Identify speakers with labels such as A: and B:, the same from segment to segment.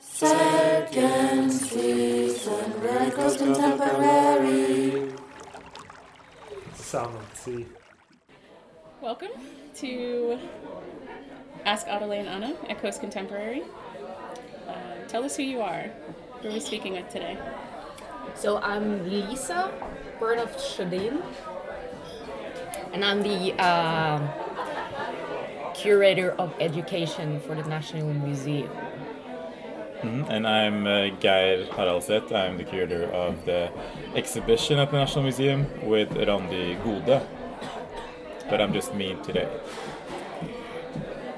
A: Second season.
B: Welcome to Ask Adelaide and Anna at Coast Contemporary. Uh, tell us who you are. Who are we speaking with today?
C: So I'm Lisa Bernhoft Sjødin, and I'm the um curator of education for the National Museum.
D: Mhm. And I'm uh, Geir Haraldseth. I'm the curator of the exhibition at the National Museum with Randi Godø. But I'm just me today.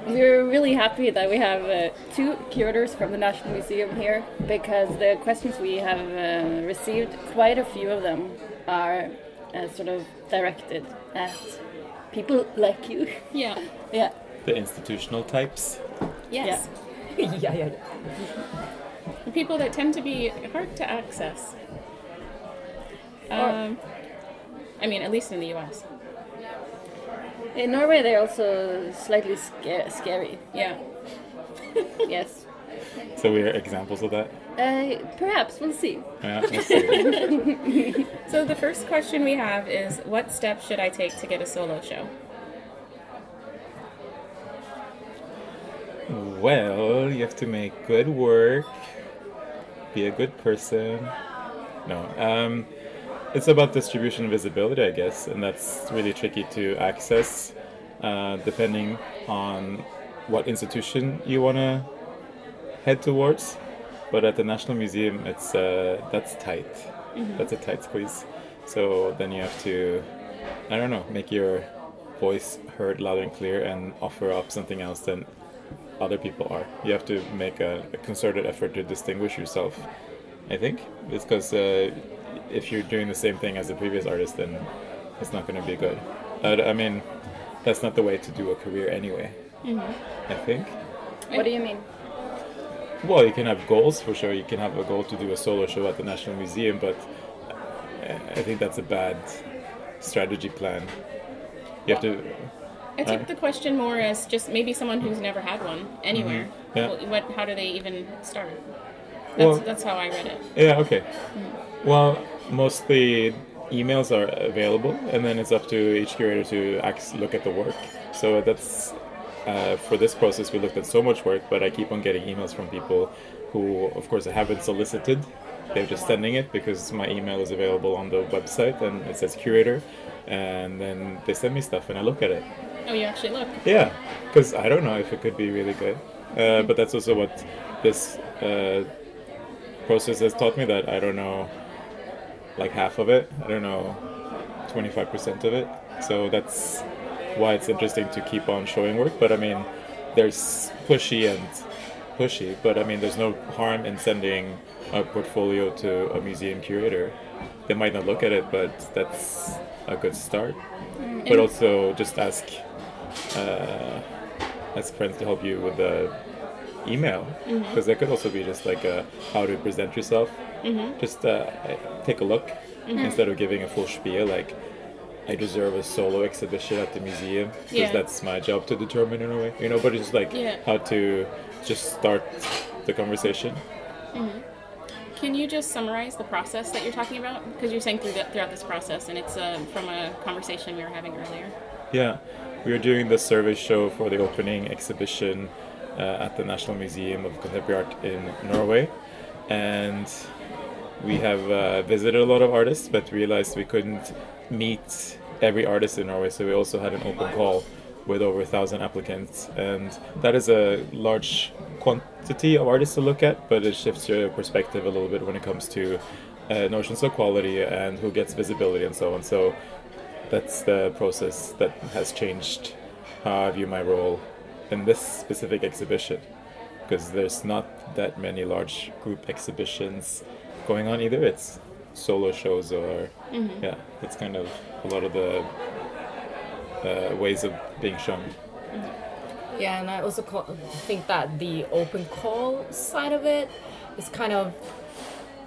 E: We're really happy that we have uh, two curators from the National Museum here because the questions we have uh, received, quite a few of them are uh, sort of directed at people like you.
B: Yeah.
E: yeah.
D: The institutional types.
B: Yes.
C: yeah, yeah, yeah.
B: The people that tend to be hard to access. Um, I mean, at least in the US.
E: In Norway, they're also slightly sca- scary.
B: Yeah.
E: yes.
D: So we're examples of that.
E: Uh, perhaps we'll see.
D: Yeah, let's see.
B: So the first question we have is what steps should I take to get a solo show?
D: Well, you have to make good work, be a good person. No. Um, it's about distribution and visibility, I guess, and that's really tricky to access uh, depending on what institution you want to head towards. But at the National Museum, it's uh, that's tight. That's a tight squeeze. So then you have to, I don't know, make your voice heard loud and clear and offer up something else than other people are. You have to make a, a concerted effort to distinguish yourself. I think it's because uh, if you're doing the same thing as the previous artist, then it's not going to be good. Uh, I mean, that's not the way to do a career anyway. I think.
E: What do you mean?
D: Well, you can have goals for sure. You can have a goal to do a solo show at the National Museum, but uh, I think that's a bad strategy plan. You have to.
B: I took
D: Uh,
B: the question more as just maybe someone who's never had one anywhere.
D: Mm-hmm. Yeah.
B: What? How do they even start? That's,
D: Well-
B: that's how I read it.
D: Yeah, okay. Well, mostly emails are available, and then it's up to each curator to act, look at the work. So that's uh, for this process, we looked at so much work, but I keep on getting emails from people who, of course, I haven't solicited. They're just sending it because my email is available on the website and it says curator, and then they send me stuff and I look at it.
B: Oh, you actually look.
D: Yeah, because I don't know if it could be really good. Uh, but that's also what this uh, process has taught me that I don't know like half of it. I don't know 25% of it. So that's why it's interesting to keep on showing work. But I mean, there's pushy and pushy, but I mean, there's no harm in sending a portfolio to a museum curator. They might not look at it, but that's a good start. But also just ask uh, ask friends to help you with the email because that could also be just like a, how to present yourself. Just uh, take a look instead of giving a full spiel like I deserve a solo exhibition at the museum because
B: Yeah.
D: that's my job to determine in a way, you know. But it's like
B: Yeah.
D: how to just start the conversation.
B: Can you just summarize the process that you're talking about? Because you're saying through the, throughout this process, and it's uh, from a conversation we were having earlier.
D: Yeah, we are doing the service show for the opening exhibition uh, at the National Museum of Contemporary Art in Norway, and we have uh, visited a lot of artists, but realized we couldn't meet every artist in Norway, so we also had an open call with over a thousand applicants, and that is a large quantity of artists to look at, but it shifts your perspective a little bit when it comes to uh, notions of quality and who gets visibility and so on. So that's the process that has changed how I view my role in this specific exhibition because there's not that many large group exhibitions going on either. It's solo shows or yeah it's kind of a lot of the uh, ways of being shown.
C: Yeah, and I also ca- think that the open call side of it is kind of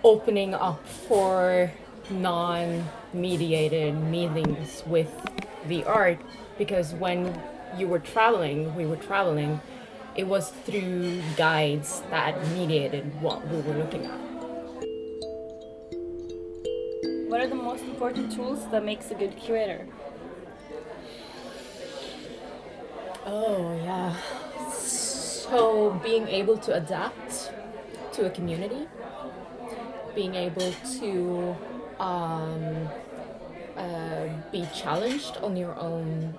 C: opening up for non-mediated meetings with the art because when you were traveling, we were traveling, it was through guides that mediated what we were looking at.
E: What are the most important tools that makes a good curator?
C: Oh yeah. So being able to adapt to a community, being able to um, uh, be challenged on your own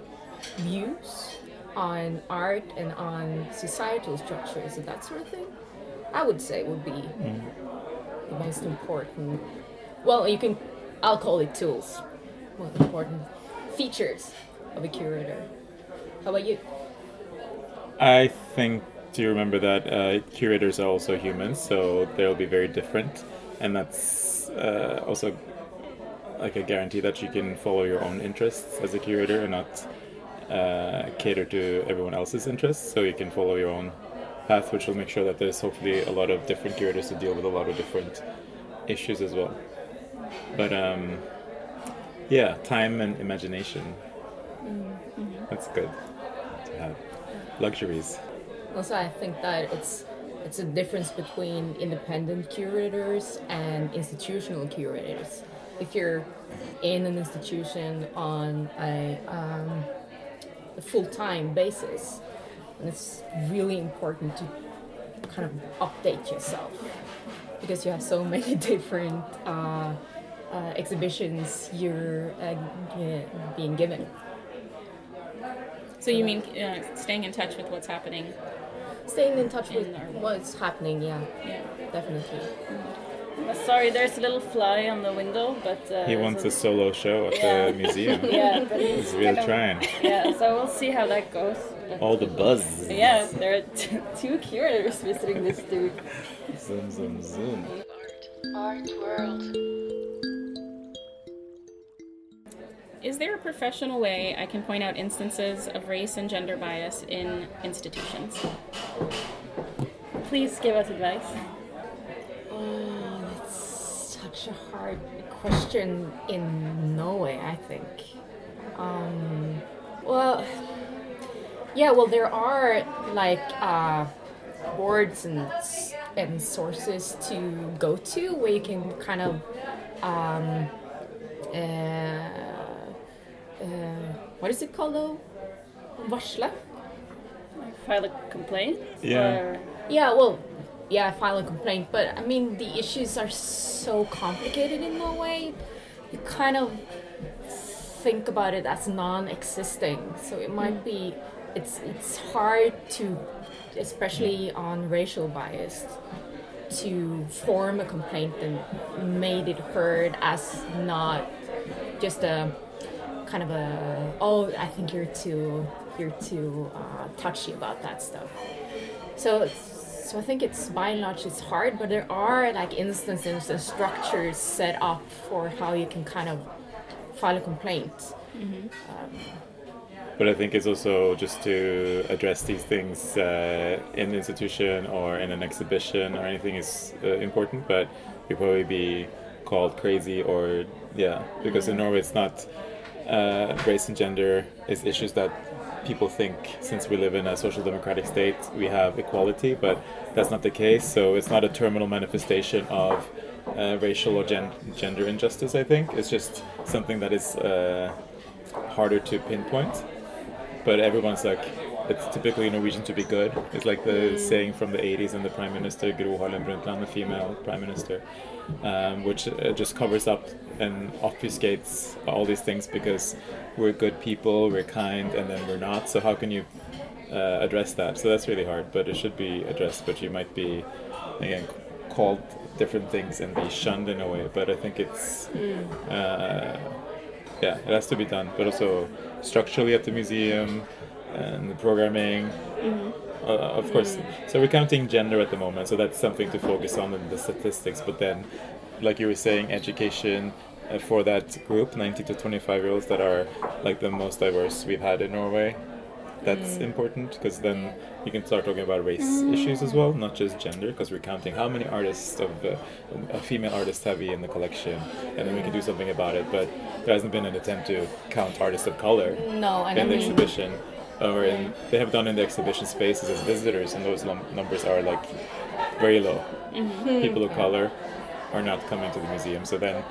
C: views on art and on societal structures and that sort of thing, I would say would be the most important. Well, you can, I'll call it tools. Most important features of a curator. How about you?
D: I think to remember that uh, curators are also humans, so they'll be very different, and that's uh, also like a guarantee that you can follow your own interests as a curator and not uh, cater to everyone else's interests. So you can follow your own path, which will make sure that there's hopefully a lot of different curators to deal with a lot of different issues as well. But um, yeah, time and imagination. That's good to have. Luxuries.
C: Also, I think that it's it's a difference between independent curators and institutional curators. If you're in an institution on a, um, a full-time basis, and it's really important to kind of update yourself because you have so many different uh, uh, exhibitions you're uh, being given.
B: So you mean uh, staying in touch with what's happening?
C: Staying in touch with
B: In our-
C: what's happening, yeah,
B: Yeah.
C: definitely.
E: Uh, Sorry, there's a little fly on the window, but uh,
D: He wants
E: so-
D: a solo show at
E: Yeah.
D: the museum.
E: Yeah, but he's
D: He's really
E: of-
D: trying.
E: Yeah, so we'll see how that goes. But
D: All the buzz.
E: yeah, there are t- two curators visiting this dude.
D: Zoom, zoom, zoom.
A: Art world.
B: Is there a professional way I can point out instances of race and gender bias in institutions?
E: Please give us advice.
C: Oh, that's such a hard question in Norway, I think. Um, well, yeah, well, there are like uh, boards and and sources to go to where you can kind of um, uh, uh, what is it called though? Varsle.
E: File a complaint?
D: Yeah.
E: Or,
C: Yeah, well, yeah, file a complaint, but I mean, the issues are so complicated in Norway. You kind of think about it as non-existing, so it might be it's it's hard to, especially on racial bias, to form a complaint and made it heard as not just a kind of a oh I think you're too you're too uh, touchy about that stuff. So, so I think it's by and large it's hard, but there are like instances and structures set up for how you can kind of file a complaint.
D: But I think it's also just to address these things uh, in the institution or in an exhibition or anything is uh, important, but you'll probably be called crazy or, yeah, because in Norway it's not uh, race and gender is issues that people think since we live in a social democratic state we have equality, but that's not the case. So it's not a terminal manifestation of uh, racial or gen- gender injustice, I think. It's just something that is uh, harder to pinpoint but everyone's like it's typically Norwegian to be good. It's like the saying from the 80s and the Prime Minister Gro Harlem Brundtland, the female Prime Minister, um, which uh, just covers up and obfuscates all these things because we're good people, we're kind, and then we're not. So how can you uh, address that? So that's really hard, but it should be addressed. But you might be again called different things and be shunned in a way. But I think it's uh, yeah, it has to be done, but also structurally at the museum and the programming. Uh, of course, so we're counting gender at the moment, so that's something to focus on in the statistics. But then, like you were saying, education uh, for that group, 19 to 25 year olds that are like the most diverse we've had in Norway. That's important because then you can start talking about race issues as well, not just gender. Because we're counting how many artists of uh, a female artist have we in the collection, and then we can do something about it. But there hasn't been an attempt to count artists of color
C: No,
D: in the
C: mean,
D: exhibition. Or in, they have done in the exhibition spaces as visitors, and those num- numbers are like very low. People of color are not coming to the museum, so then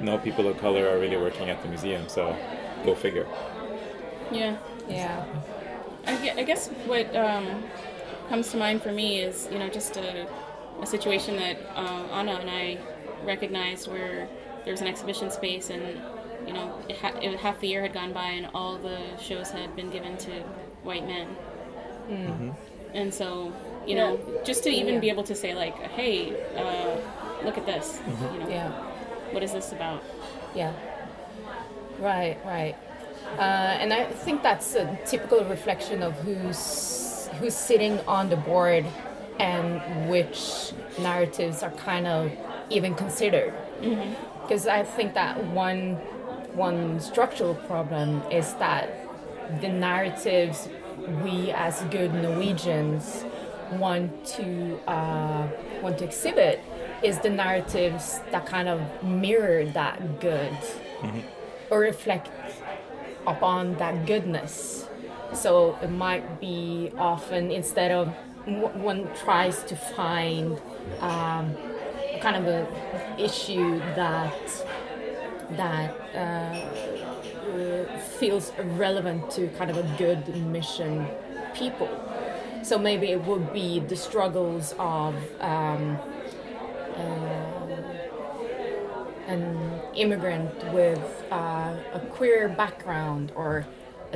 D: no people of color are really working at the museum. So go figure.
B: Yeah.
C: Yeah.
B: I, I guess what um, comes to mind for me is, you know, just a, a situation that uh, Anna and I recognized where there was an exhibition space and, you know, it ha- it, half the year had gone by and all the shows had been given to white men. And so, you know, just to even
C: Yeah.
B: be able to say, like, hey, uh, look at this, you know,
C: Yeah.
B: what is this about?
C: Yeah. Right, right. Uh, and I think that's a typical reflection of who's who's sitting on the board and which narratives are kind of even considered. Because I think that one one structural problem is that the narratives we as good Norwegians want to uh, want to exhibit is the narratives that kind of mirror that good or reflect upon that goodness. So it might be often instead of one tries to find um, kind of an issue that that uh, uh, feels relevant to kind of a good mission people. So maybe it would be the struggles of um, an immigrant with uh, a queer background or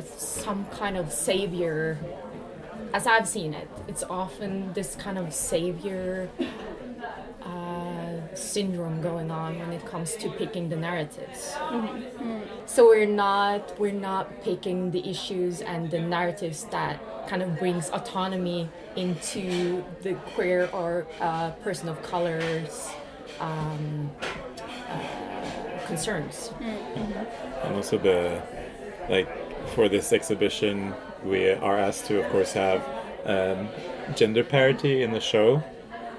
C: some kind of savior. As I've seen it, it's often this kind of savior uh, syndrome going on when it comes to picking the narratives. So we're not we're not picking the issues and the narratives that kind of brings autonomy into the queer or uh, person of colors um, uh, concerns.
D: and also the like for this exhibition we are asked to of course have um, gender parity in the show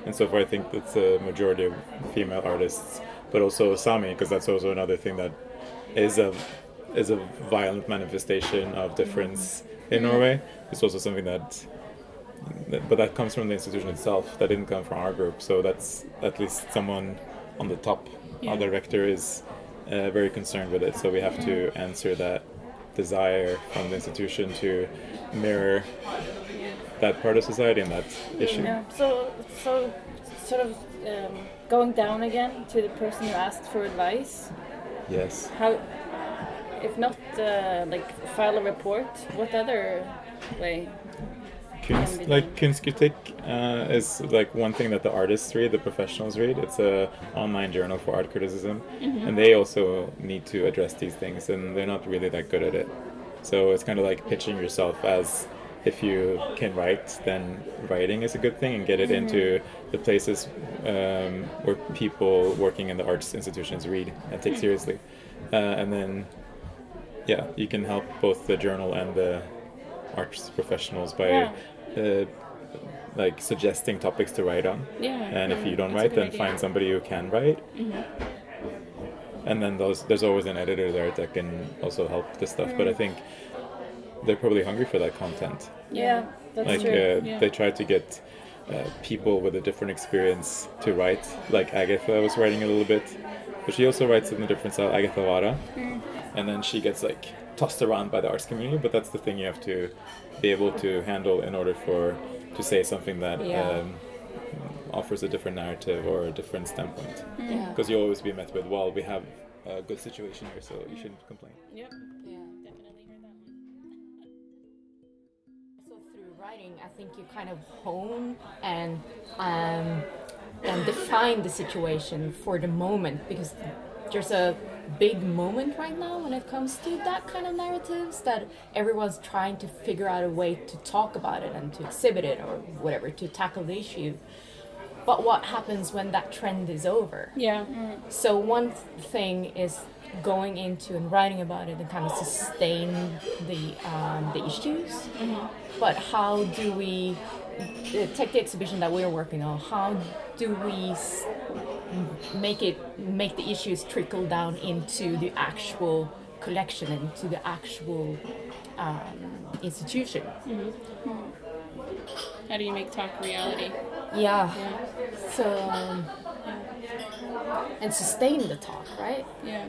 D: and so far i think that's a majority of female artists but also sami because that's also another thing that is a is a violent manifestation of difference in norway. It's also something that that- but that comes from the institution itself. That didn't come from our group. So that's at least someone on the top
B: Yeah.
D: our director is uh, very concerned with it. So we have to answer that desire from the institution to mirror that part of society and that issue
E: Yeah. So, so sort of um, going down again to the person who asked for advice.
D: yes
E: How, if not uh, like file a report, what other way?
D: Kunst,
E: be
D: like
E: done.
D: Kunstkritikk uh, is like one thing that the artists read, the professionals read. It's a online journal for art criticism, and they also need to address these things, and they're not really that good at it. So it's kind of like pitching yourself as if you can write, then writing is a good thing, and get it into the places um, where people working in the arts institutions read and take seriously, uh, and then yeah, you can help both the journal and the arts professionals by
E: Yeah.
D: uh, like suggesting topics to write on.
B: Yeah.
D: And if you don't
B: That's
D: write, then
B: idea.
D: find somebody who can write. Mhm. And then those there's always an editor there that can also help this stuff. But I think they're probably hungry for that content.
E: Yeah, that's
D: like
E: true.
D: uh,
B: Yeah.
D: they try to get uh, people with a different experience to write. Like Agatha was writing a little bit, but she also writes in a different style. Agatha Wara, and then she gets like tossed around by the arts community. But that's the thing you have to be able to handle in order for to say something that
C: Yeah.
D: um, offers a different narrative or a different standpoint.
C: Yeah.
D: Because you'll always be met with, well, we have a good situation here, so you shouldn't complain.
B: Yep.
C: Writing, I think you kind of hone and um, and define the situation for the moment because there's a big moment right now when it comes to that kind of narratives that everyone's trying to figure out a way to talk about it and to exhibit it or whatever to tackle the issue. But what happens when that trend is over?
B: Yeah.
C: So one thing is going into and writing about it and kind of sustain the um, the issues. But how do we uh, take the exhibition that we're working on? How do we make it make the issues trickle down into the actual collection and into the actual um, institution.
B: How do you make talk reality?
C: Yeah.
B: Yeah.
C: So um, and sustain the talk, right?
B: Yeah.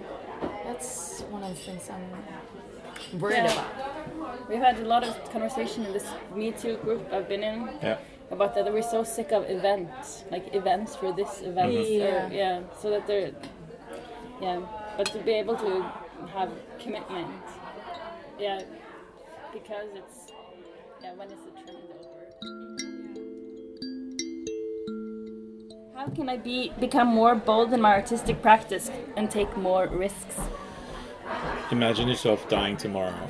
C: That's one of the things I'm worried
E: Yeah.
C: about.
E: We've had a lot of conversation in this Me Too group I've been in
D: Yeah.
E: about that we're so sick of events, like events for this event,
C: Mhm.
E: or,
C: Yeah.
E: yeah, so that they're, yeah, but to be able to have commitment, yeah, because it's, yeah, when is the trend How can I be become more bold in my artistic practice and take more risks?
D: Imagine yourself dying tomorrow